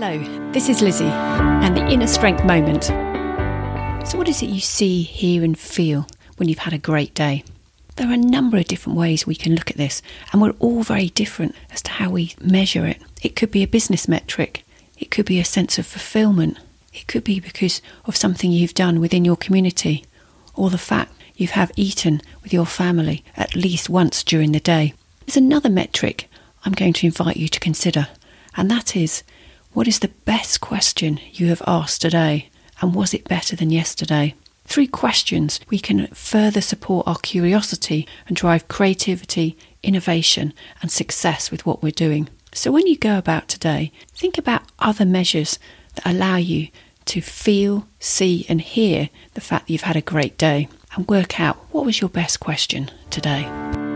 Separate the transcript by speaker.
Speaker 1: Hello, this is Lizzie and the Inner Strength Moment. So, what is it you see, hear, and feel when you've had a great day? There are a number of different ways we can look at this, and we're all very different as to how we measure it. It could be a business metric, it could be a sense of fulfillment, it could be because of something you've done within your community, or the fact you have eaten with your family at least once during the day. There's another metric I'm going to invite you to consider, and that is what is the best question you have asked today? And was it better than yesterday? Three questions we can further support our curiosity and drive creativity, innovation, and success with what we're doing. So, when you go about today, think about other measures that allow you to feel, see, and hear the fact that you've had a great day and work out what was your best question today.